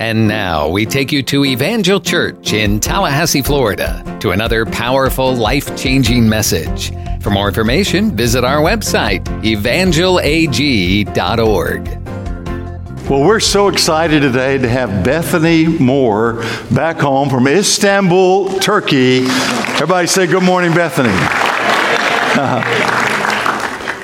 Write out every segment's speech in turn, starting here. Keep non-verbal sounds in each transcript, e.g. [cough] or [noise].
And now we take you to Evangel Church in Tallahassee, Florida, to another powerful, life changing message. For more information, visit our website, evangelag.org. Well, we're so excited today to have Bethany Moore back home from Istanbul, Turkey. Everybody say good morning, Bethany. [laughs]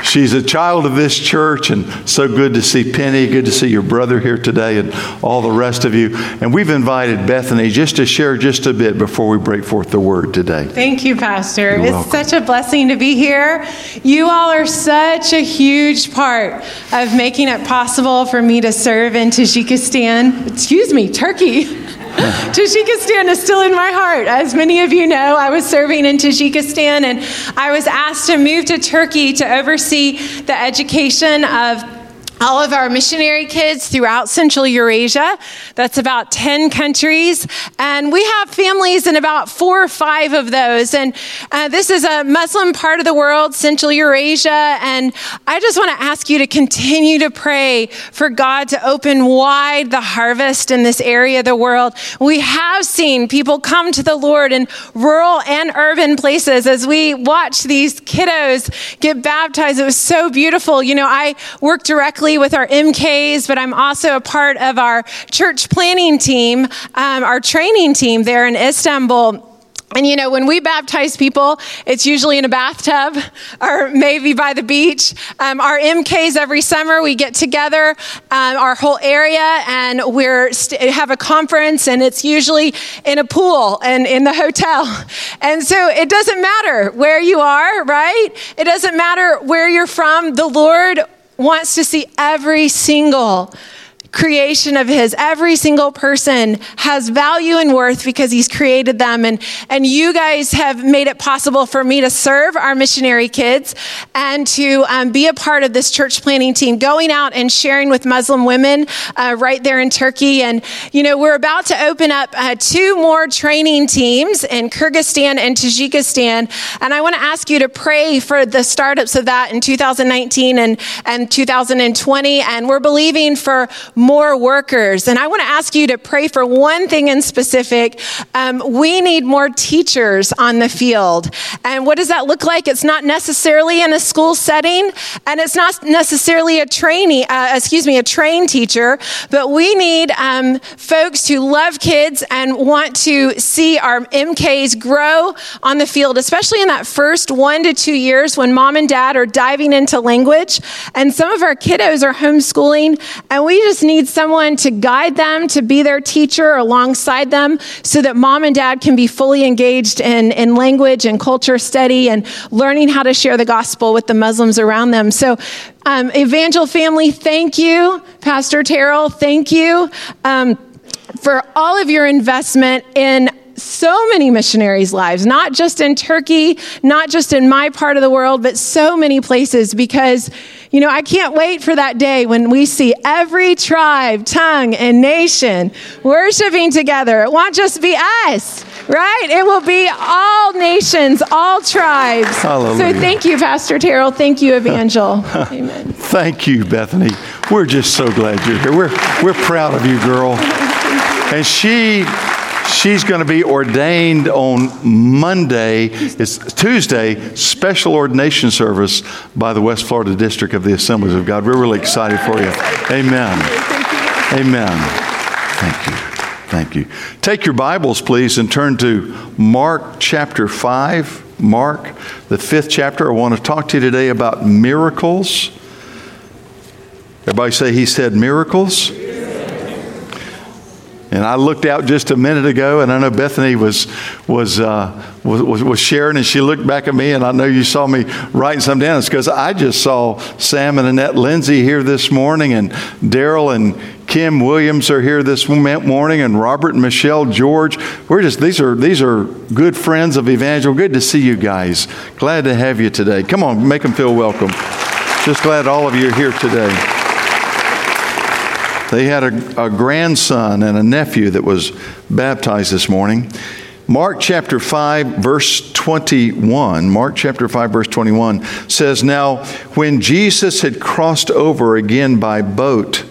She's a child of this church, and so good to see Penny. Good to see your brother here today, and all the rest of you. And we've invited Bethany just to share just a bit before we break forth the word today. Thank you, Pastor. You're it's welcome. such a blessing to be here. You all are such a huge part of making it possible for me to serve in Tajikistan. Excuse me, Turkey. [laughs] [laughs] Tajikistan is still in my heart. As many of you know, I was serving in Tajikistan and I was asked to move to Turkey to oversee the education of all of our missionary kids throughout Central Eurasia. That's about 10 countries. And we have families in about four or five of those. And uh, this is a Muslim part of the world, Central Eurasia. And I just want to ask you to continue to pray for God to open wide the harvest in this area of the world. We have seen people come to the Lord in rural and urban places as we watch these kiddos get baptized. It was so beautiful. You know, I work directly with our MKs, but I'm also a part of our church planning team, um, our training team there in Istanbul. And you know, when we baptize people, it's usually in a bathtub [laughs] or maybe by the beach. Um, our MKs every summer, we get together, um, our whole area, and we're st- have a conference, and it's usually in a pool and in the hotel. [laughs] And so it doesn't matter where you are, right? It doesn't matter where you're from. The Lord wants to see every single creation of his. Every single person has value and worth because he's created them. And and you guys have made it possible for me to serve our missionary kids and to um, be a part of this church planning team going out and sharing with muslim women uh, right there in turkey. And you know we're about to open up uh, two more training teams in kyrgyzstan and tajikistan. And i want to ask you to pray for the startups of that in 2019 and and 2020 and we're believing for more workers. And I want to ask you to pray for one thing in specific. Um, we need more teachers on the field. And what does that look like? It's not necessarily in a school setting, and it's not necessarily a trainee, uh, excuse me, a trained teacher, but we need um, folks who love kids and want to see our MKs grow on the field, especially in that first one to two years when mom and dad are diving into language. And some of our kiddos are homeschooling, and we just need someone to guide them, to be their teacher alongside them, so that mom and dad can be fully engaged in, in language and culture study and learning how to share the gospel with the Muslims around them. So, um, Evangel family, thank you. Pastor Terrell, thank you. Um, for all of your investment in so many missionaries' lives, not just in Turkey, not just in my part of the world, but so many places because, you know, I can't wait for that day when we see every tribe, tongue, and nation worshiping together. It won't just be us, right? It will be all nations, all tribes. Hallelujah. So thank you, Pastor Terrell. Thank you, [laughs] Evangel. [laughs] Amen. Thank you, Bethany. We're just so glad you're here. We're, we're proud of you, girl. And she she's going to be ordained on Monday. It's Tuesday, special ordination service by the West Florida District of the Assemblies of God. We're really excited for you. Amen. Amen. Thank you. Thank you. Take your Bibles, please, and turn to Mark chapter 5. Mark, the fifth chapter. I want to talk to you today about miracles. Everybody say, He said miracles. And I looked out just a minute ago, and I know Bethany was was, uh, was was sharing, and she looked back at me, and I know you saw me writing some down. It's because I just saw Sam and Annette Lindsay here this morning, and Daryl and Kim Williams are here this morning, and Robert and Michelle George. We're just these are these are good friends of Evangel. Good to see you guys. Glad to have you today. Come on, make them feel welcome. Just glad all of you are here today. They had a, a, grandson and a nephew that was baptized this morning. Mark chapter 5, verse 21. Mark chapter 5, verse 21 says, Now, when Jesus had crossed over again by boat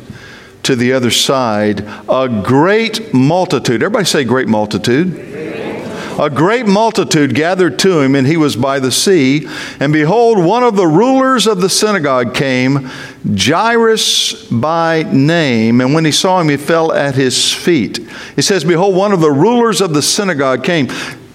to the other side, a great multitude. Everybody say, great multitude. A great multitude gathered to him, and he was by the sea. And behold, one of the rulers of the synagogue came, Jairus by name. And when he saw him, he fell at his feet. He says, Behold, one of the rulers of the synagogue came.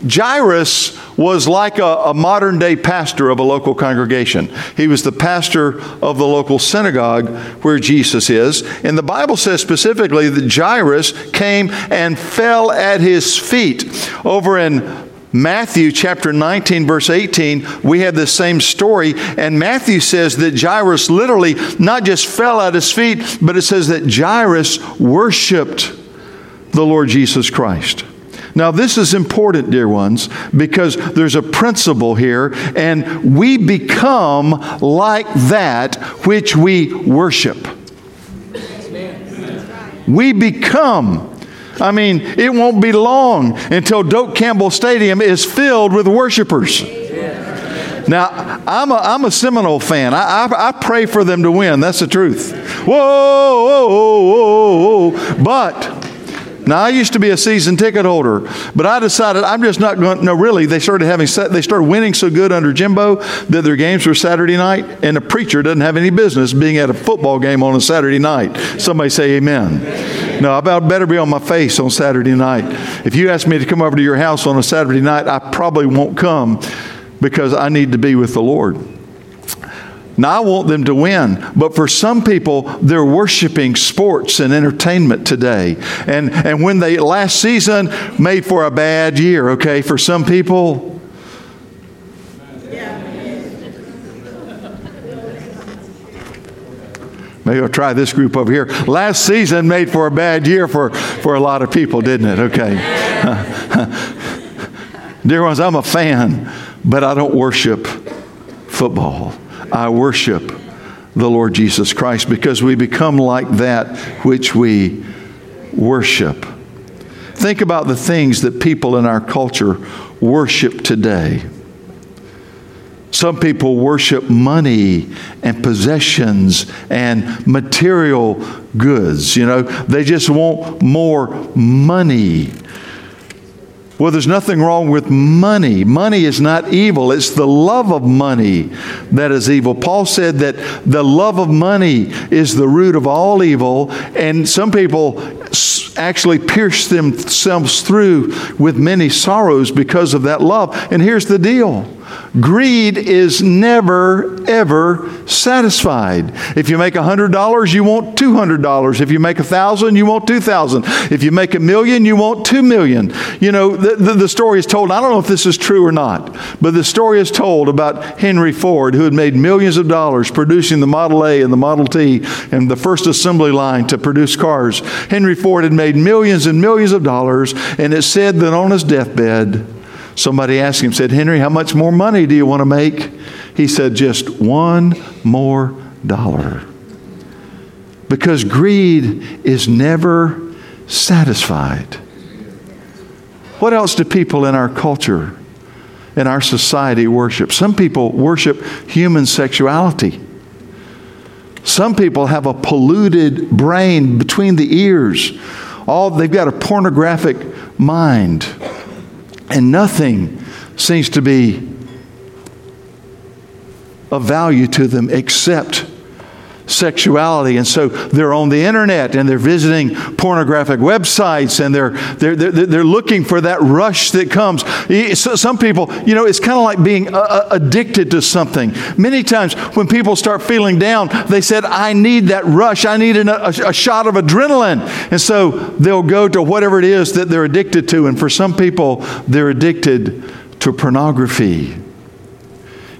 Jairus was like a, a, modern day pastor of a local congregation. He was the pastor of the local synagogue where Jesus is. And the Bible says specifically that Jairus came and fell at his feet. Over in Matthew chapter 19, verse 18, we have the same story. And Matthew says that Jairus literally not just fell at his feet, but it says that Jairus worshiped the Lord Jesus Christ. Now, this is important, dear ones, because there's a principle here, and we become like that which we worship. We become. I mean, it won't be long until Doak Campbell Stadium is filled with worshipers. Now, I'm a, I'm a Seminole fan. I, I, I pray for them to win. That's the truth. Whoa, whoa, whoa, whoa. But now, I used to be a season ticket holder, but I decided I'm just not going. No, really, they started having they started winning so good under Jimbo that their games were Saturday night, and a preacher doesn't have any business being at a football game on a Saturday night. Somebody say Amen. No, I better be on my face on Saturday night. If you ask me to come over to your house on a Saturday night, I probably won't come because I need to be with the Lord. Now, I want them to win, but for some people, they're worshiping sports and entertainment today. And, and when they last season made for a bad year, okay, for some people, Maybe I'll try this group over here. Last season made for a bad year for, for a lot of people, didn't it? Okay. [laughs] Dear ones, I'm a fan, but I don't worship football. I worship the Lord Jesus Christ because we become like that which we worship. Think about the things that people in our culture worship today. Some people worship money and possessions and material goods. You know, they just want more money. Well, there's nothing wrong with money. Money is not evil. It's the love of money that is evil. Paul said that the love of money is the root of all evil, and some people actually pierce themselves through with many sorrows because of that love. And here's the deal Greed is never, ever satisfied. If you make $100, you want $200. If you make 1000 you want 2000 If you make a million, you want 2 million. You know, the, the, the story is told, I don't know if this is true or not, but the story is told about Henry Ford, who had made millions of dollars producing the Model A and the Model T and the first assembly line to produce cars. Henry Ford had made millions and millions of dollars, and it said that on his deathbed, Somebody asked him, said, Henry, how much more money do you want to make? He said, just one more dollar. Because greed is never satisfied. What else do people in our culture, in our society worship? Some people worship human sexuality. Some people have a polluted brain between the ears. All they've got a pornographic mind. And nothing seems to be of value to them except sexuality. And so they're on the internet and they're visiting pornographic websites and they're, they're, they're, they're looking for that rush that comes. Some people, you know, it's kind of like being uh, uh, addicted to something. Many times when people start feeling down, they said, I need that rush. I need a, a shot of adrenaline. And so they'll go to whatever it is that they're addicted to. And for some people, they're addicted to pornography.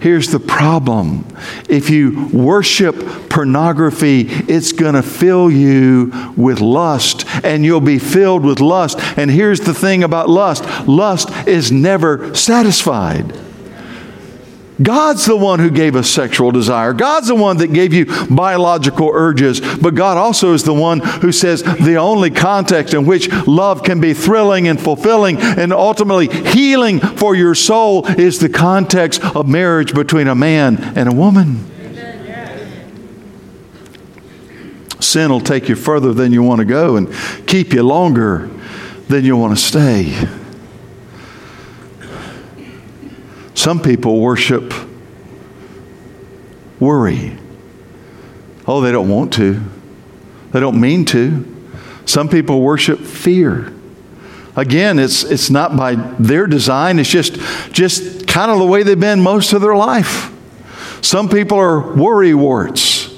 Here's the problem if you worship pornography, it's going to fill you with lust, and you'll be filled with lust. And here's the thing about lust lust is never satisfied. God's the one who gave us sexual desire. God's the one that gave you biological urges. But God also is the one who says the only context in which love can be thrilling and fulfilling and ultimately healing for your soul is the context of marriage between a man and a woman. Sin will take you further than you want to go and keep you longer than you want to stay. Some people worship worry. Oh, they don't want to. They don't mean to. Some people worship fear. Again, it's, it's not by their design, it's just, just kind of the way they've been most of their life. Some people are worry warts.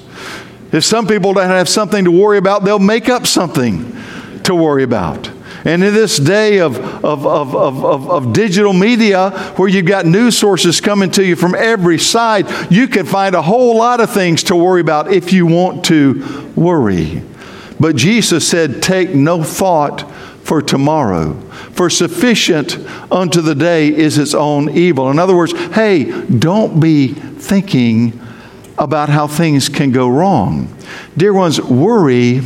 If some people don't have something to worry about, they'll make up something to worry about. And in this day of, of, of, of, of, digital media, where you've got news sources coming to you from every side, you can find a whole lot of things to worry about if you want to worry. But Jesus said, Take no thought for tomorrow, for sufficient unto the day is its own evil. In other words, hey, don't be thinking about how things can go wrong. Dear ones, worry,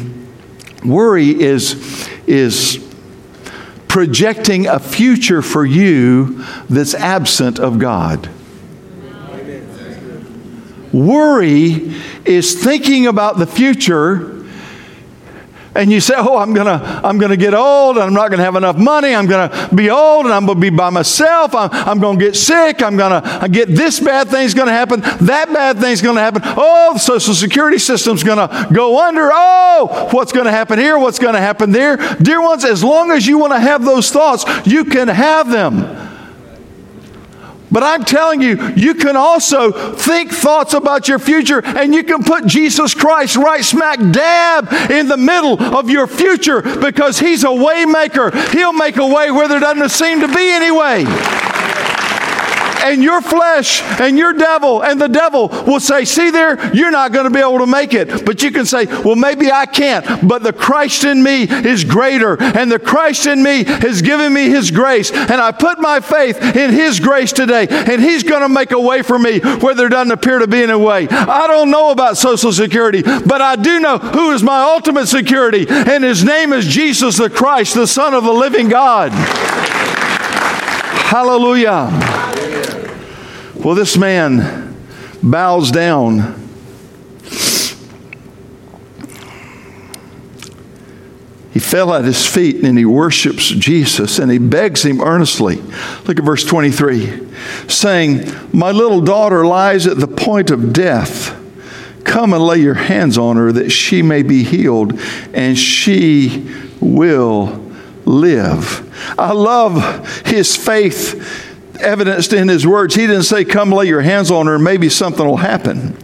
worry is, is projecting a future for you that's absent of God. Worry is thinking about the future and you say, Oh, I'm to I'm gonna get old and I'm not to have enough money. I'm to be old and I'm to be by myself. I'm, I'm to get sick. I'm to I get this bad thing's to happen. That bad thing's to happen. Oh, the Social Security system's to go under. Oh, what's to happen here? What's to happen there? Dear ones, as long as you want to have those thoughts, you can have them. But I'm telling you, you can also think thoughts about your future and you can put Jesus Christ right smack dab in the middle of your future because He's a waymaker. He'll make a way where there doesn't seem to be any way and your flesh and your devil and the devil will say, See there, you're not going to be able to make it. But you can say, Well, maybe I can't. But the Christ in me is greater, and the Christ in me has given me his grace. And I put my faith in his grace today, and he's going to make a way for me where there doesn't appear to be any way. I don't know about Social Security, but I do know who is my ultimate security, and his name is Jesus the Christ, the Son of the living God. Hallelujah. Well, this man bows down. He fell at his feet and he worships Jesus and he begs him earnestly. Look at verse 23 saying, My little daughter lies at the point of death. Come and lay your hands on her that she may be healed and she will live. I love his faith evidenced in his words. He didn't say, Come lay your hands on her and maybe something will happen.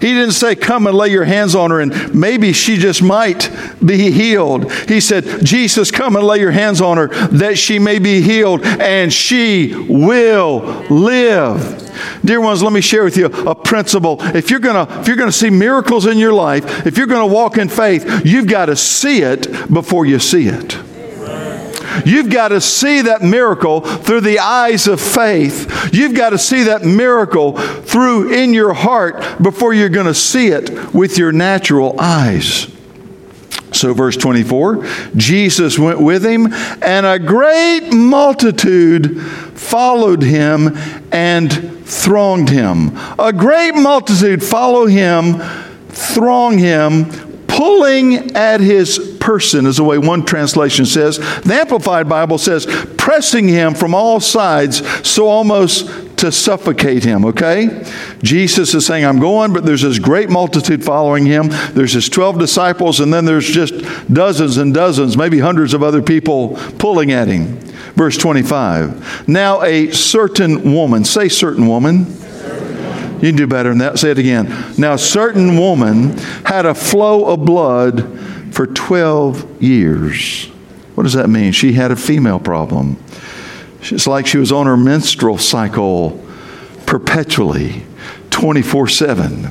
He didn't say, Come and lay your hands on her and maybe she just might be healed. He said, Jesus, come and lay your hands on her that she may be healed and she will live. Dear ones, let me share with you a principle. If you're gonna if you're gonna see miracles in your life, if you're gonna walk in faith, you've got to see it before you see it. You've got to see that miracle through the eyes of faith. You've got to see that miracle through in your heart before you're going to see it with your natural eyes. So, verse 24 Jesus went with him, and a great multitude followed him and thronged him. A great multitude follow him, throng him, pulling at his person, is the way one translation says. The Amplified Bible says, pressing him from all sides, so almost to suffocate him, okay? Jesus is saying, I'm going, but there's this great multitude following him. There's his 12 disciples, and then there's just dozens and dozens, maybe hundreds of other people pulling at him. Verse 25. Now, a certain woman, say certain woman you can do better than that. Say it again. Now, a certain woman had a flow of blood for 12 years. What does that mean? She had a female problem. It's like she was on her menstrual cycle perpetually, 24 7,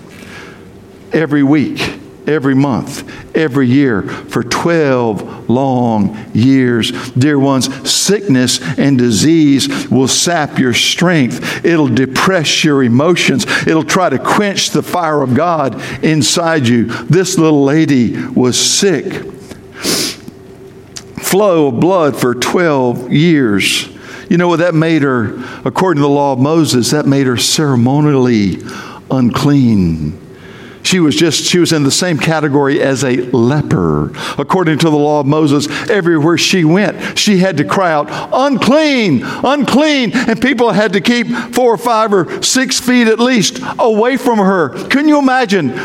every week every month, every year for 12 long years. Dear ones, sickness and disease will sap your strength. It'll depress your emotions. It'll try to quench the fire of God inside you. This little lady was sick. Flow of blood for 12 years. You know what that made her, according to the law of Moses, that made her ceremonially unclean. She was just, she was in the same category as a leper. According to the law of Moses, everywhere she went, she had to cry out, unclean, unclean. And people had to keep four or five or six feet at least away from her. Can you imagine?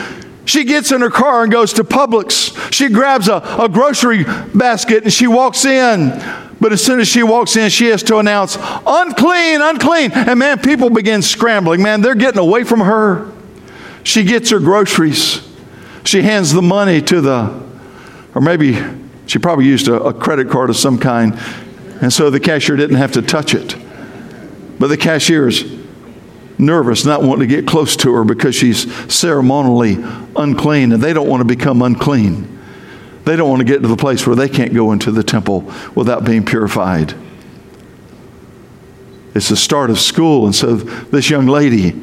She gets in her car and goes to Publix. She grabs a, a grocery basket and she walks in. But as soon as she walks in, she has to announce, unclean, unclean. And man, people begin scrambling. Man, they're getting away from her. She gets her groceries. She hands the money to the, or maybe she probably used a, a credit card of some kind. And so the cashier didn't have to touch it. But the cashier's nervous, not wanting to get close to her because she's ceremonially unclean, and they don't want to become unclean. They don't want to get to the place where they can't go into the temple without being purified. It's the start of school, and so this young lady,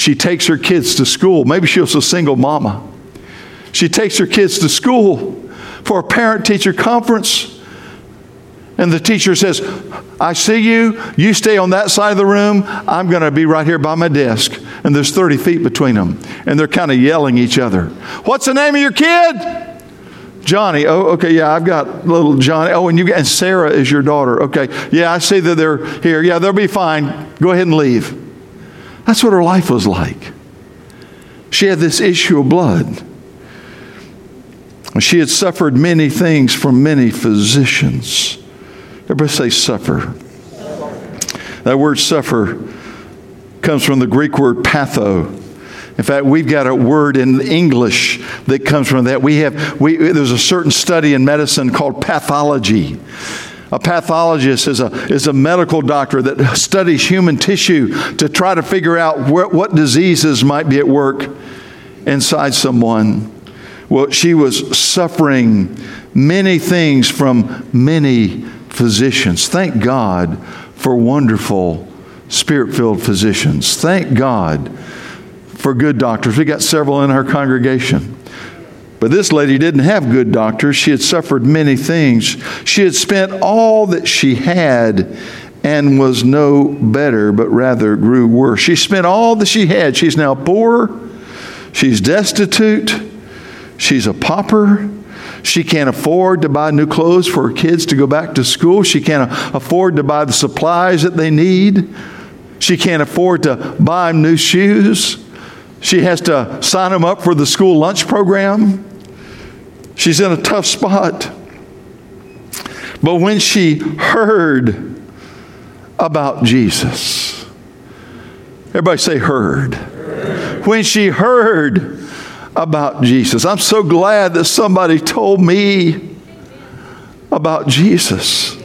she takes her kids to school. Maybe she was a single mama. She takes her kids to school for a parent teacher conference. And the teacher says, I see you. You stay on that side of the room. I'm going to be right here by my desk. And there's 30 feet between them. And they're kind of yelling each other. What's the name of your kid? Johnny. Oh, okay. Yeah, I've got little Johnny. Oh, and you and Sarah is your daughter. Okay. Yeah, I see that they're here. Yeah, they'll be fine. Go ahead and leave. That's what her life was like. She had this issue of blood. She had suffered many things from many physicians. Everybody say suffer. That word suffer comes from the Greek word patho. In fact, we've got a word in English that comes from that. We have we, there's a certain study in medicine called pathology. A pathologist is a, is a medical doctor that studies human tissue to try to figure out wh- what diseases might be at work inside someone. Well, she was suffering many things from many physicians. Thank God for wonderful spirit filled physicians. Thank God for good doctors. We got several in our congregation. But this lady didn't have good doctors. She had suffered many things. She had spent all that she had and was no better, but rather grew worse. She spent all that she had. She's now poor. She's destitute. She's a pauper. She can't afford to buy new clothes for her kids to go back to school. She can't afford to buy the supplies that they need. She can't afford to buy new shoes. She has to sign them up for the school lunch program. She's in a tough spot. But when she heard about Jesus, everybody say, heard. When she heard about Jesus. I'm so glad that somebody told me about Jesus.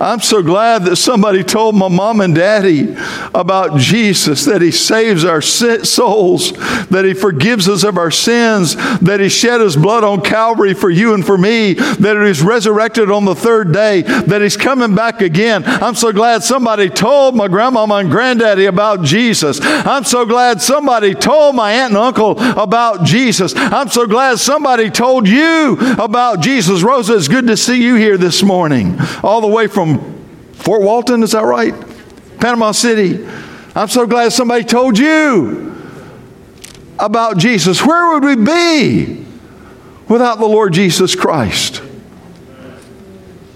I'm so glad that somebody told my mom and daddy about Jesus, that He saves our souls, that He forgives us of our sins, that He shed His blood on Calvary for you and for me, that He's resurrected on the third day, that He's coming back again. I'm so glad somebody told my grandmama and granddaddy about Jesus. I'm so glad somebody told my aunt and uncle about Jesus. I'm so glad somebody told you about Jesus. Rosa, it's good to see you here this morning, all the way from Fort Walton, is that right? Panama City. I'm so glad somebody told you about Jesus. Where would we be without the Lord Jesus Christ?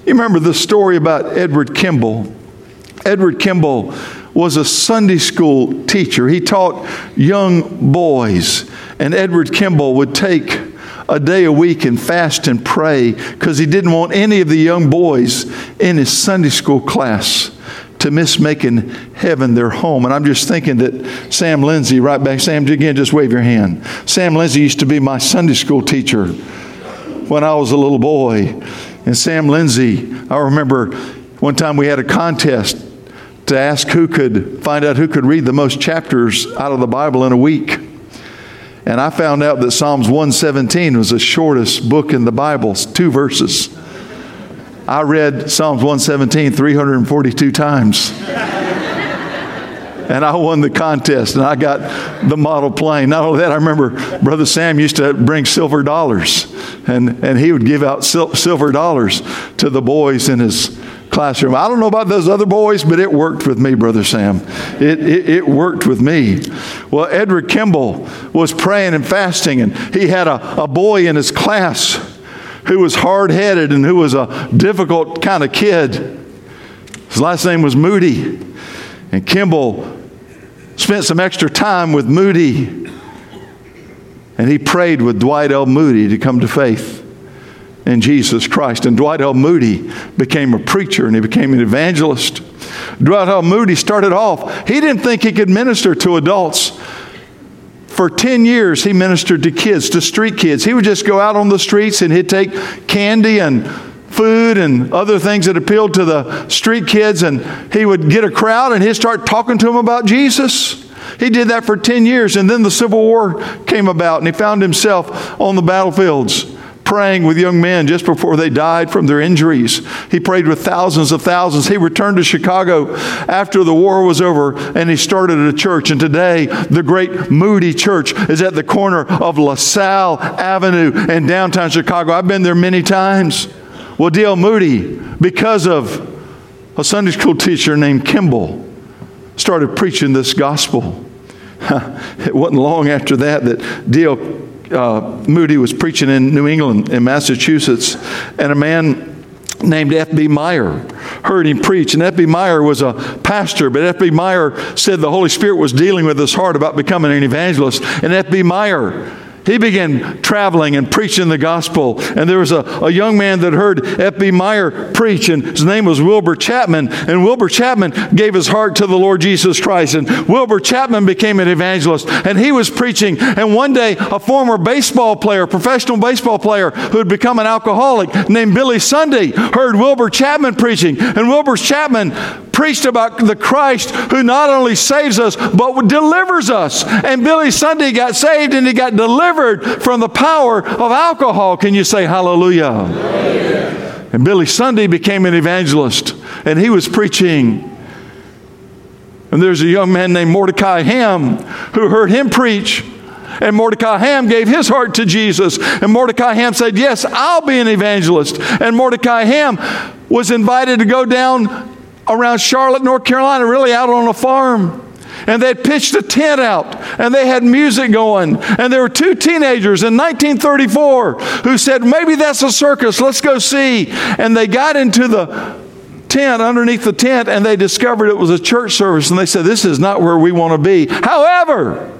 You remember the story about Edward Kimball. Edward Kimball was a Sunday school teacher. He taught young boys, and Edward Kimball would take a day a week and fast and pray because he didn't want any of the young boys in his Sunday school class to miss making heaven their home. And I'm just thinking that Sam Lindsay, right back, Sam, again, just wave your hand. Sam Lindsay used to be my Sunday school teacher when I was a little boy. And Sam Lindsay, I remember one time we had a contest to ask who could find out who could read the most chapters out of the Bible in a week. And I found out that Psalms 117 was the shortest book in the Bible, two verses. I read Psalms 117 342 times. and I won the contest and I got the model plane. Not only that, I remember Brother Sam used to bring silver dollars and, and he would give out sil- silver dollars to the boys in his classroom. I don't know about those other boys, but it worked with me, Brother Sam. It, it, it, worked with me. Well, Edward Kimball was praying and fasting, and he had a, a boy in his class who was hard headed and who was a difficult kind of kid. His last name was Moody. And Kimball spent some extra time with Moody. And he prayed with Dwight L. Moody to come to faith in Jesus Christ. And Dwight L. Moody became a preacher and he became an evangelist. Dwight L. Moody started off, he didn't think he could minister to adults. For 10 years, he ministered to kids, to street kids. He would just go out on the streets and he'd take candy and food and other things that appealed to the street kids, and he would get a crowd and he'd start talking to them about Jesus. He did that for 10 years, and then the Civil War came about, and he found himself on the battlefields praying with young men just before they died from their injuries. He prayed with thousands of thousands. He returned to Chicago after the war was over and he started a church. And today, the great Moody Church is at the corner of LaSalle Avenue in downtown Chicago. I've been there many times. Well, D.L. Moody, because of a Sunday school teacher named Kimball, started preaching this gospel. [laughs] it wasn't long after that that D.L. Uh, Moody was preaching in New England, in Massachusetts, and a man named F.B. Meyer heard him preach. And F.B. Meyer was a pastor, but F.B. Meyer said the Holy Spirit was dealing with his heart about becoming an evangelist. And F.B. Meyer he began traveling and preaching the gospel. And there was a, a young man that heard F.B. Meyer preach, and his name was Wilbur Chapman. And Wilbur Chapman gave his heart to the Lord Jesus Christ. And Wilbur Chapman became an evangelist, and he was preaching. And one day, a former baseball player, professional baseball player who had become an alcoholic named Billy Sunday, heard Wilbur Chapman preaching. And Wilbur Chapman preached about the Christ who not only saves us, but delivers us. And Billy Sunday got saved and he got delivered from the power of alcohol. Can you say hallelujah? hallelujah. And Billy Sunday became an evangelist and he was preaching. And there's a young man named Mordecai Ham who heard him preach. And Mordecai Ham gave his heart to Jesus. And Mordecai Ham said, Yes, I'll be an evangelist. And Mordecai Ham was invited to go down around Charlotte, North Carolina, really out on a farm. And they had pitched a tent out and they had music going. And there were two teenagers in 1934 who said, Maybe that's a circus, let's go see. And they got into the tent, underneath the tent, and they discovered it was a church service. And they said, This is not where we want to be. However,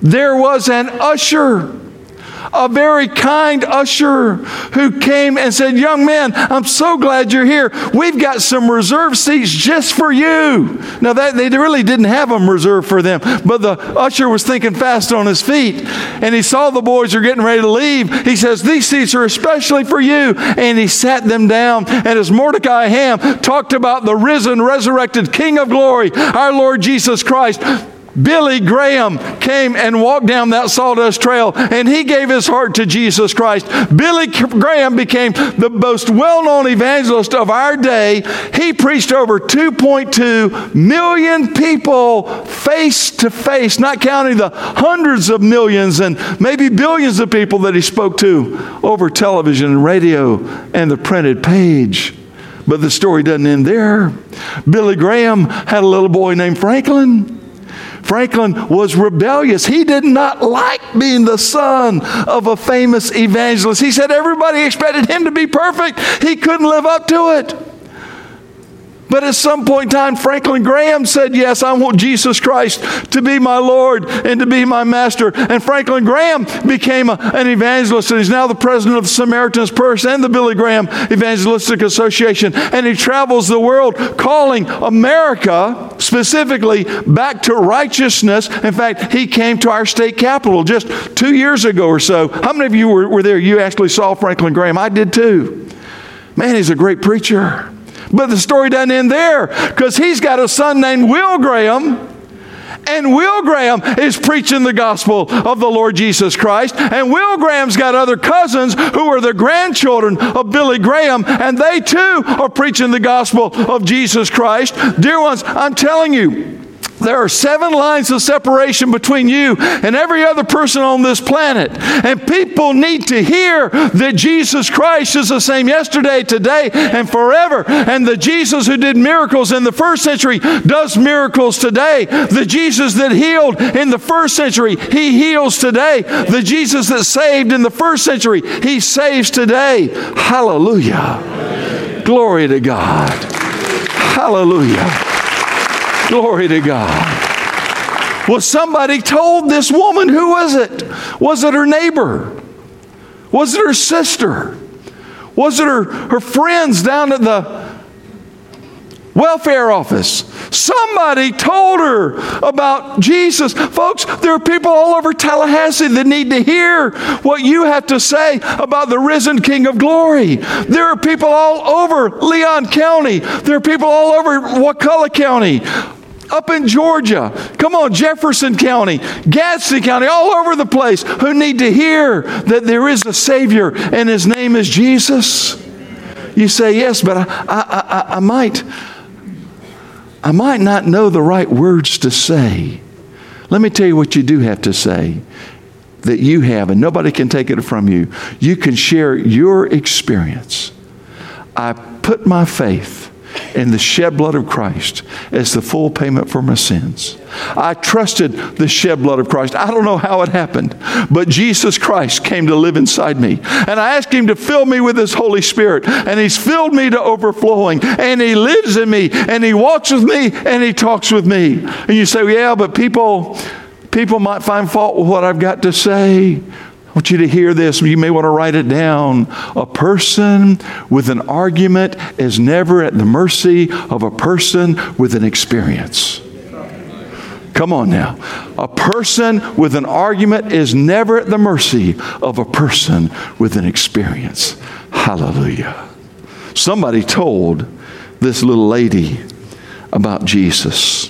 there was an usher a very kind usher who came and said, Young man, I'm so glad you're here. We've got some reserved seats just for you. Now, that, they really didn't have them reserved for them, but the usher was thinking fast on his feet and he saw the boys are getting ready to leave. He says, These seats are especially for you. And he sat them down. And as Mordecai Ham talked about the risen, resurrected King of glory, our Lord Jesus Christ, Billy Graham came and walked down that sawdust trail and he gave his heart to Jesus Christ. Billy Graham became the most well known evangelist of our day. He preached over 2.2 million people face to face, not counting the hundreds of millions and maybe billions of people that he spoke to over television and radio and the printed page. But the story doesn't end there. Billy Graham had a little boy named Franklin. Franklin was rebellious. He did not like being the son of a famous evangelist. He said everybody expected him to be perfect, he couldn't live up to it. But at some point in time, Franklin Graham said, Yes, I want Jesus Christ to be my Lord and to be my master. And Franklin Graham became a, an evangelist, and he's now the president of the Samaritan's Purse and the Billy Graham Evangelistic Association. And he travels the world calling America specifically back to righteousness. In fact, he came to our state capitol just two years ago or so. How many of you were, were there? You actually saw Franklin Graham. I did too. Man, he's a great preacher. But the story doesn't end there because he's got a son named Will Graham. And Will Graham is preaching the gospel of the Lord Jesus Christ. And Will Graham's got other cousins who are the grandchildren of Billy Graham, and they too are preaching the gospel of Jesus Christ. Dear ones, I'm telling you, there are seven lines of separation between you and every other person on this planet. And people need to hear that Jesus Christ is the same yesterday, today, and forever. And the Jesus who did miracles in the first century does miracles today. The Jesus that healed in the first century, he heals today. The Jesus that saved in the first century, he saves today. Hallelujah. Glory to God. Hallelujah. Glory to God. Well, somebody told this woman, who was it? Was it her neighbor? Was it her sister? Was it her, her friends down at the welfare office? Somebody told her about Jesus. Folks, there are people all over Tallahassee that need to hear what you have to say about the risen King of Glory. There are people all over Leon County. There are people all over Wakulla County up in Georgia, come on, Jefferson County, Gadsden County, all over the place who need to hear that there is a Savior and His name is Jesus. You say, yes, but I, I, I, I might, I might not know the right words to say. Let me tell you what you do have to say that you have, and nobody can take it from you. You can share your experience. I put my faith in the shed blood of Christ as the full payment for my sins. I trusted the shed blood of Christ. I don't know how it happened, but Jesus Christ came to live inside me. And I asked Him to fill me with His Holy Spirit. And He's filled me to overflowing. And He lives in me. And He walks with me. And He talks with me. And you say, yeah, but people, people might find fault with what I've got to say. Want you to hear this. You may want to write it down. A person with an argument is never at the mercy of a person with an experience. Come on now. A person with an argument is never at the mercy of a person with an experience. Hallelujah. Somebody told this little lady about Jesus.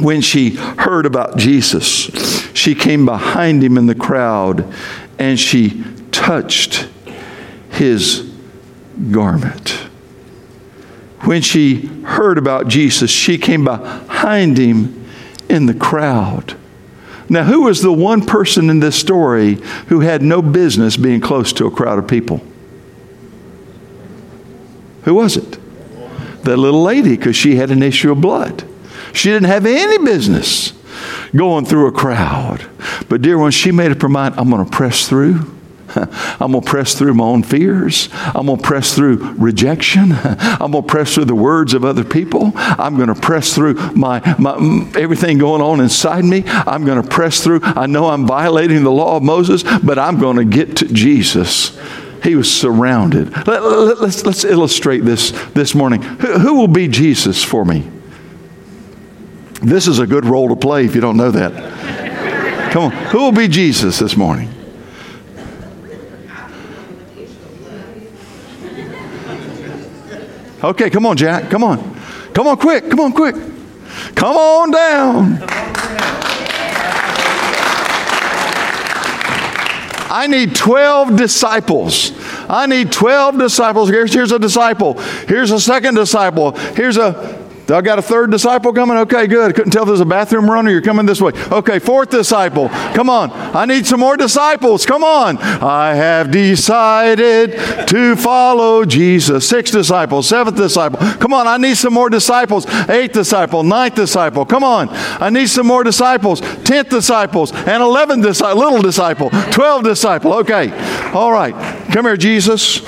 When she heard about Jesus, she came behind him in the crowd and she touched his garment. When she heard about Jesus, she came behind him in the crowd. Now, who was the one person in this story who had no business being close to a crowd of people? Who was it? That little lady, because she had an issue of blood. She didn't have any business going through a crowd. But, dear one, she made up her mind I'm going to press through. [laughs] I'm going to press through my own fears. I'm going to press through rejection. [laughs] I'm going to press through the words of other people. I'm going to press through my, my mm, everything going on inside me. I'm going to press through. I know I'm violating the law of Moses, but I'm going to get to Jesus. He was surrounded. Let, us let's, let's illustrate this this morning. Who, who will be Jesus for me? This is a good role to play if you don't know that. Come on. Who will be Jesus this morning? Okay, come on, Jack. Come on. Come on, quick. Come on, quick. Come on down. I need 12 disciples. I need 12 disciples. Here's, here's a disciple. Here's a second disciple. Here's a I got a third disciple coming? Okay, good. Couldn't tell if there's a bathroom runner. You're coming this way. Okay, fourth disciple. Come on. I need some more disciples. Come on. I have decided to follow Jesus. Sixth disciple, seventh disciple. Come on. I need some more disciples. Eighth disciple, ninth disciple. Come on. I need some more disciples. Tenth disciples and eleventh disciple, little disciple. Twelve disciple. Okay. All right. Come here, Jesus.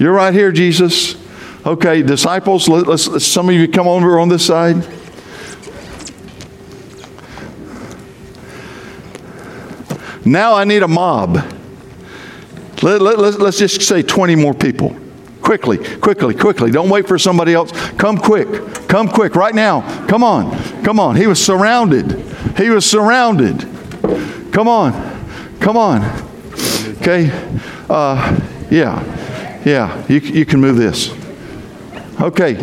You're right here, Jesus. Okay, disciples, let, us some of you come over on this side. Now I need a mob. Let, let, let, let's just say 20 more people. Quickly, quickly, quickly. Don't wait for somebody else. Come quick. Come quick right now. Come on. Come on. He was surrounded. He was surrounded. Come on. Come on. Okay. Uh, yeah. Yeah. You, you can move this. Okay.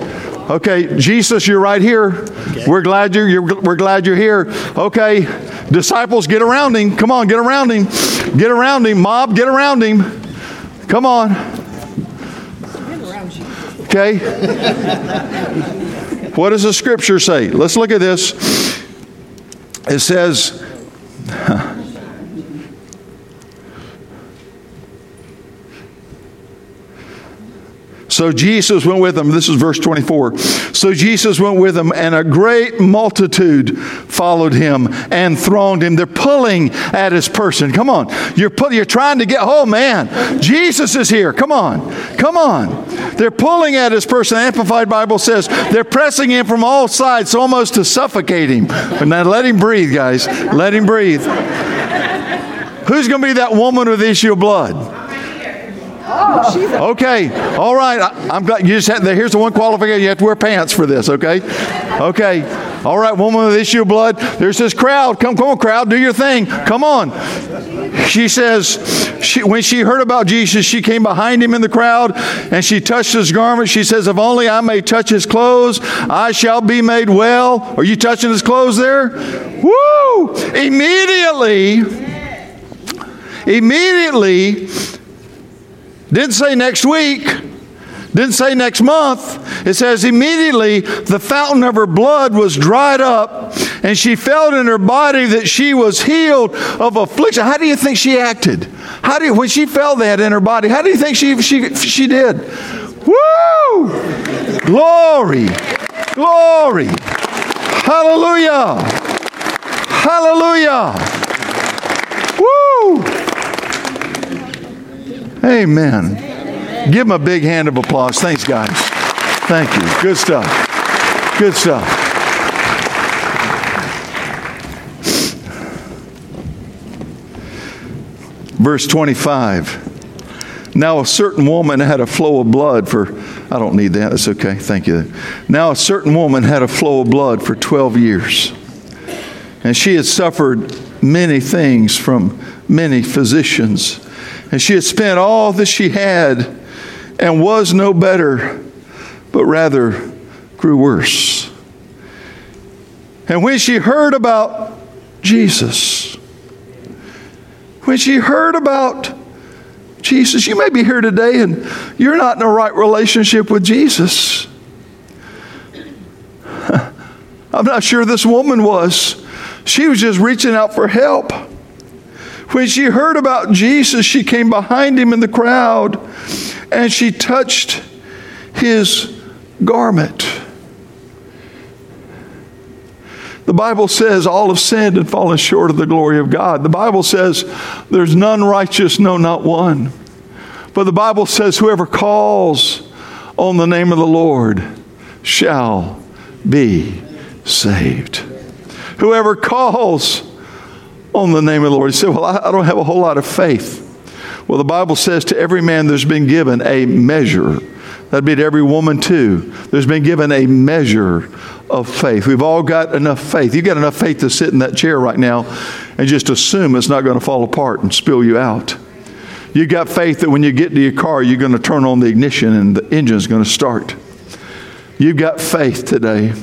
Okay, Jesus, you're right here. Okay. We're glad you're, you're, we're glad you're here. Okay, disciples, get around him. Come on, get around him. Get around him. Mob, get around him. Come on. Okay. [laughs] What does the scripture say? Let's look at this. It says, [laughs] So Jesus went with them. This is verse 24. So Jesus went with them, and a great multitude followed him and thronged him. They're pulling at his person. Come on. You're, pull, you're trying to get, oh man, Jesus is here. Come on. Come on. They're pulling at his person. The Amplified Bible says they're pressing him from all sides almost to suffocate him. But now let him breathe, guys. Let him breathe. Who's going to be that woman with the issue of blood? Okay, all right. I, am glad you just had. Here's the one qualification: you have to wear pants for this. Okay, okay. All right, woman with issue of blood. There's this crowd. Come, come on, crowd, do your thing. Come on. She says, she, when she heard about Jesus, she came behind him in the crowd and she touched his garment. She says, If only I may touch his clothes, I shall be made well. Are you touching his clothes there? Woo! Immediately, immediately, didn't say next week. Didn't say next month. It says immediately the fountain of her blood was dried up, and she felt in her body that she was healed of affliction. How do you think she acted? How do you, when she felt that in her body? How do you think she she she did? Woo! Glory, glory, hallelujah, hallelujah. Woo! Amen. Amen. Give him a big hand of applause. Thanks, guys. Thank you. Good stuff. Good stuff. Verse 25. Now a certain woman had a flow of blood for, I don't need that, that's okay, thank you. Now a certain woman had a flow of blood for 12 years. And she had suffered many things from many physicians and she had spent all that she had and was no better, but rather grew worse. And when she heard about Jesus, when she heard about Jesus, you may be here today and you're not in a right relationship with Jesus. [laughs] I'm not sure this woman was. She was just reaching out for help. When she heard about Jesus, she came behind him in the crowd and she touched his garment. The Bible says all have sinned and fallen short of the glory of God. The Bible says there's none righteous, no, not one. But the Bible says whoever calls on the name of the Lord shall be saved. Whoever calls on the name of the Lord. He said, Well, I, don't have a whole lot of faith. Well, the Bible says to every man there's been given a measure. That'd be to every woman too. There's been given a measure of faith. We've all got enough faith. You've got enough faith to sit in that chair right now and just assume it's not going to fall apart and spill you out. You've got faith that when you get to your car, you're going to turn on the ignition and the engine's going to start. You've got faith today.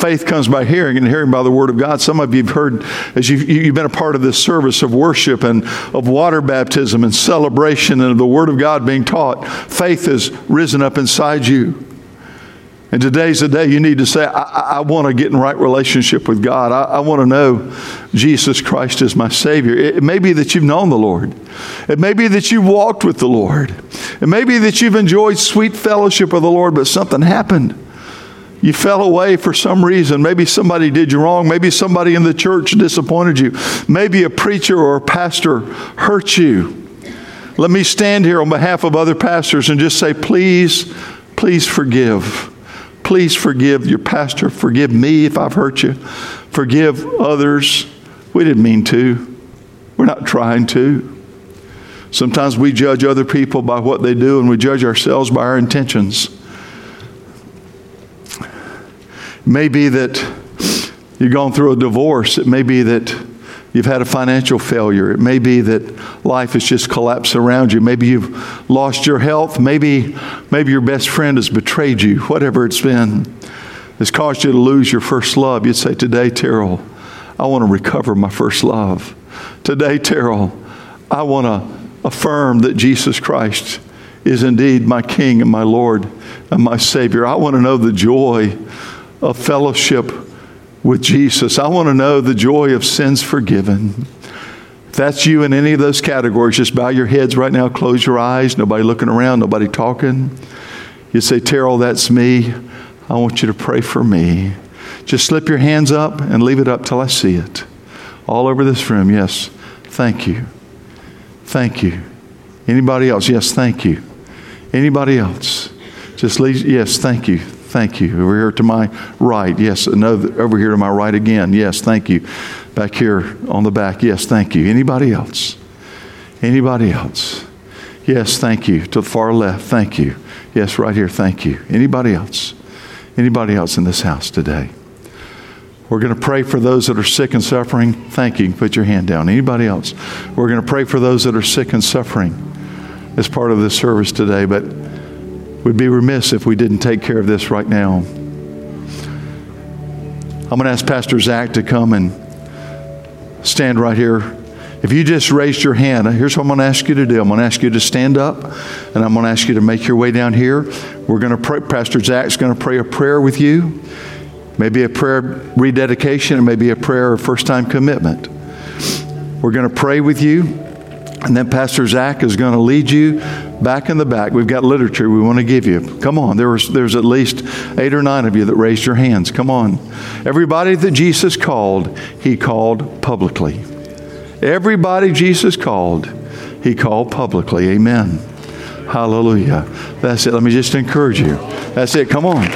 Faith comes by hearing, and hearing by the Word of God. Some of you have heard, as you've, you've been a part of this service of worship and of water baptism and celebration and of the Word of God being taught, faith has risen up inside you. And today's the day you need to say, I, I want to get in right relationship with God. I, I want to know Jesus Christ is my Savior. It may be that you've known the Lord. It may be that you've walked with the Lord. It may be that you've enjoyed sweet fellowship with the Lord, but something happened. You fell away for some reason. Maybe somebody did you wrong. Maybe somebody in the church disappointed you. Maybe a preacher or a pastor hurt you. Let me stand here on behalf of other pastors and just say, please, please forgive. Please forgive your pastor. Forgive me if I've hurt you. Forgive others. We didn't mean to. We're not trying to. Sometimes we judge other people by what they do, and we judge ourselves by our intentions may be that you've gone through a divorce. It may be that you've had a financial failure. It may be that life has just collapsed around you. Maybe you've lost your health. Maybe, maybe your best friend has betrayed you. Whatever it's been has caused you to lose your first love. You'd say, Today, Terrell, I want to recover my first love. Today, Terrell, I want to affirm that Jesus Christ is indeed my King and my Lord and my Savior. I want to know the joy of fellowship with Jesus. I want to know the joy of sins forgiven. If that's you in any of those categories, just bow your heads right now, close your eyes, nobody looking around, nobody talking. You say, Terrell, that's me. I want you to pray for me. Just slip your hands up and leave it up till I see it. All over this room, yes. Thank you. Thank you. Anybody else? Yes, thank you. Anybody else? Just leave, yes, thank you. Thank you. Over here to my right. Yes, another, over here to my right again. Yes, thank you. Back here on the back. Yes, thank you. Anybody else? Anybody else? Yes, thank you. To the far left. Thank you. Yes, right here. Thank you. Anybody else? Anybody else in this house today? We're going to pray for those that are sick and suffering. Thank you. Put your hand down. Anybody else? We're going to pray for those that are sick and suffering as part of this service today, but we'd be remiss if we didn't take care of this right now. I'm going to ask Pastor Zach to come and stand right here. If you just raised your hand, here's what I'm going to ask you to do. I'm going to ask you to stand up, and I'm going to ask you to make your way down here. We're going to pray. Pastor Zach's going to pray a prayer with you. Maybe a prayer rededication, or maybe a prayer of first time commitment. We're going to pray with you, and then Pastor Zach is going to lead you back in the back. We've got literature we want to give you. Come on, there was, there's at least eight or nine of you that raised your hands. Come on. Everybody that Jesus called, he called publicly. Everybody Jesus called, he called publicly. Amen. Hallelujah. That's it. Let me just encourage you. That's it. Come on.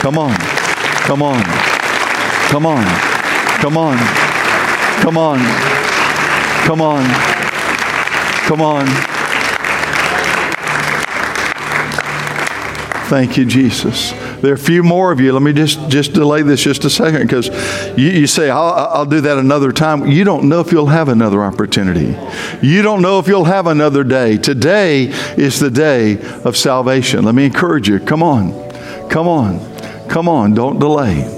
Come on. Come on. Come on. Come on. Come on. Come on. Come on. Thank you, Jesus. There are a few more of you. Let me just, just delay this just a second because you, you say, I'll, I'll do that another time. You don't know if you'll have another opportunity. You don't know if you'll have another day. Today is the day of salvation. Let me encourage you. Come on. Come on. Come on. Don't delay.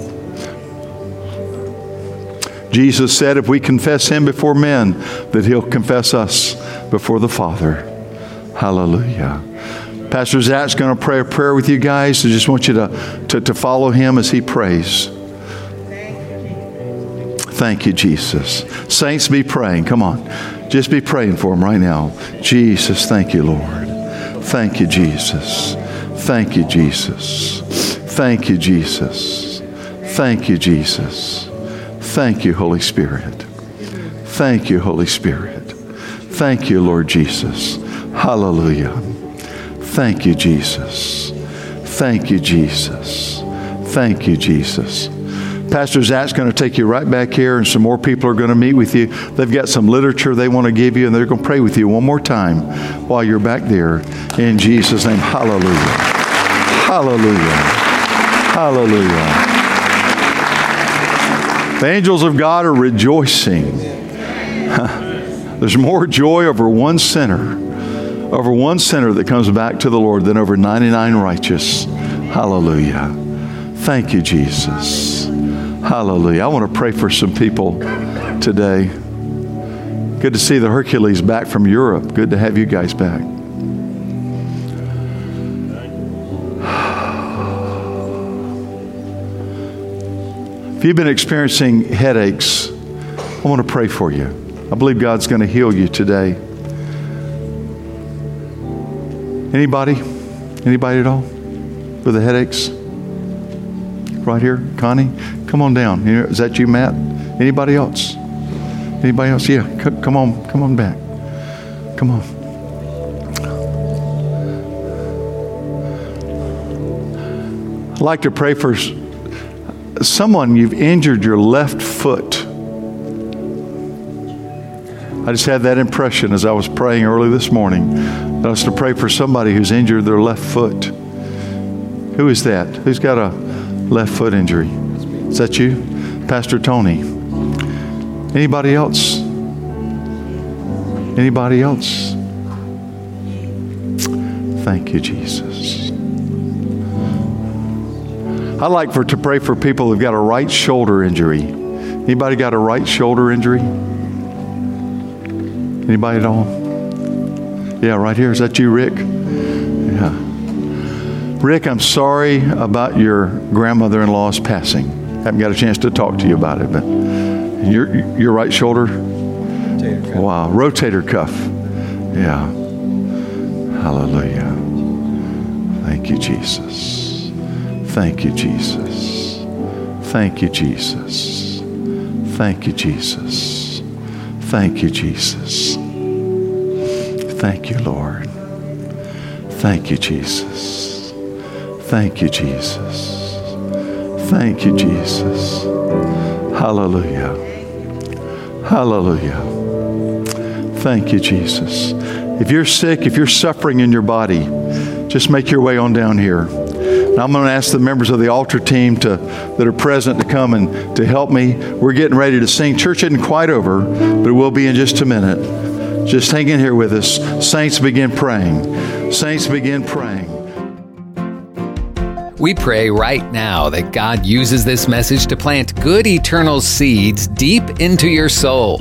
Jesus said, if we confess Him before men, that He'll confess us before the Father. Hallelujah. Pastor Zach's going to pray a prayer with you guys. I just want you to, to, to follow him as he prays. Thank you, Jesus. Saints, be praying. Come on. Just be praying for him right now. Jesus, thank you, Lord. Thank you, Jesus. Thank you, Jesus. Thank you, Jesus. Thank you, Jesus. Thank you, Holy Spirit. Thank you, Holy Spirit. Thank you, Lord Jesus. Hallelujah. Thank you, Jesus. Thank you, Jesus. Thank you, Jesus. Pastor Zach's going to take you right back here, and some more people are going to meet with you. They've got some literature they want to give you, and they're going to pray with you one more time while you're back there. In Jesus' name, hallelujah. Hallelujah. Hallelujah. The angels of God are rejoicing. [laughs] There's more joy over one sinner over one sinner that comes back to the Lord than over 99 righteous. Hallelujah. Thank you, Jesus. Hallelujah. I want to pray for some people today. Good to see the Hercules back from Europe. Good to have you guys back. If you've been experiencing headaches, I want to pray for you. I believe God's going to heal you today. Anybody? Anybody at all? With the headaches? Right here, Connie? Come on down. Is that you, Matt? Anybody else? Anybody else? Yeah, C- come on, come on back. Come on. I'd like to pray for someone you've injured your left foot. I just had that impression as I was praying early this morning. I was to pray for somebody who's injured their left foot. Who is that? Who's got a left foot injury? Is that you? Pastor Tony. Anybody else? Anybody else? Thank you, Jesus. I like for to pray for people who've got a right shoulder injury. Anybody got a right shoulder injury? Anybody at all? Yeah, right here. Is that you, Rick? Yeah. Rick, I'm sorry about your grandmother in law's passing. Haven't got a chance to talk to you about it, but your, your right shoulder? Rotator cuff. Wow, rotator cuff. Yeah. Hallelujah. Thank you, Jesus. Thank you, Jesus. Thank you, Jesus. Thank you, Jesus. Thank you, Jesus. Thank you, Lord. Thank you, Jesus. Thank you, Jesus. Thank you, Jesus. Hallelujah. Hallelujah. Thank you, Jesus. If you're sick, if you're suffering in your body, just make your way on down here. And I'm going to ask the members of the altar team to, that are present to come and to help me. We're getting ready to sing. Church isn't quite over, but it will be in just a minute. Just hang in here with us. Saints begin praying. Saints begin praying. We pray right now that God uses this message to plant good eternal seeds deep into your soul.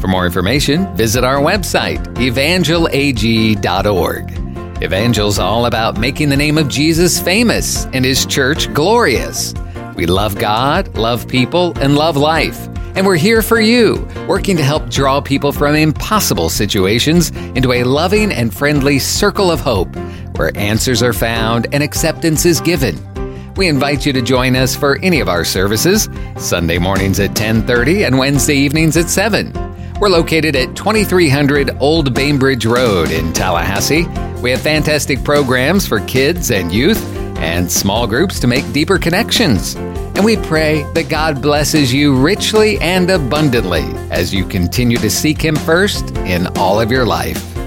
For more information, visit our website, evangelag.org. Evangel's all about making the name of Jesus famous and his church glorious. We love God, love people, and love life. And we're here for you, working to help draw people from impossible situations into a loving and friendly circle of hope where answers are found and acceptance is given. We invite you to join us for any of our services, Sunday mornings at 10:30 and Wednesday evenings at 7. We're located at 2300 Old Bainbridge Road in Tallahassee. We have fantastic programs for kids and youth and small groups to make deeper connections. And we pray that God blesses you richly and abundantly as you continue to seek Him first in all of your life.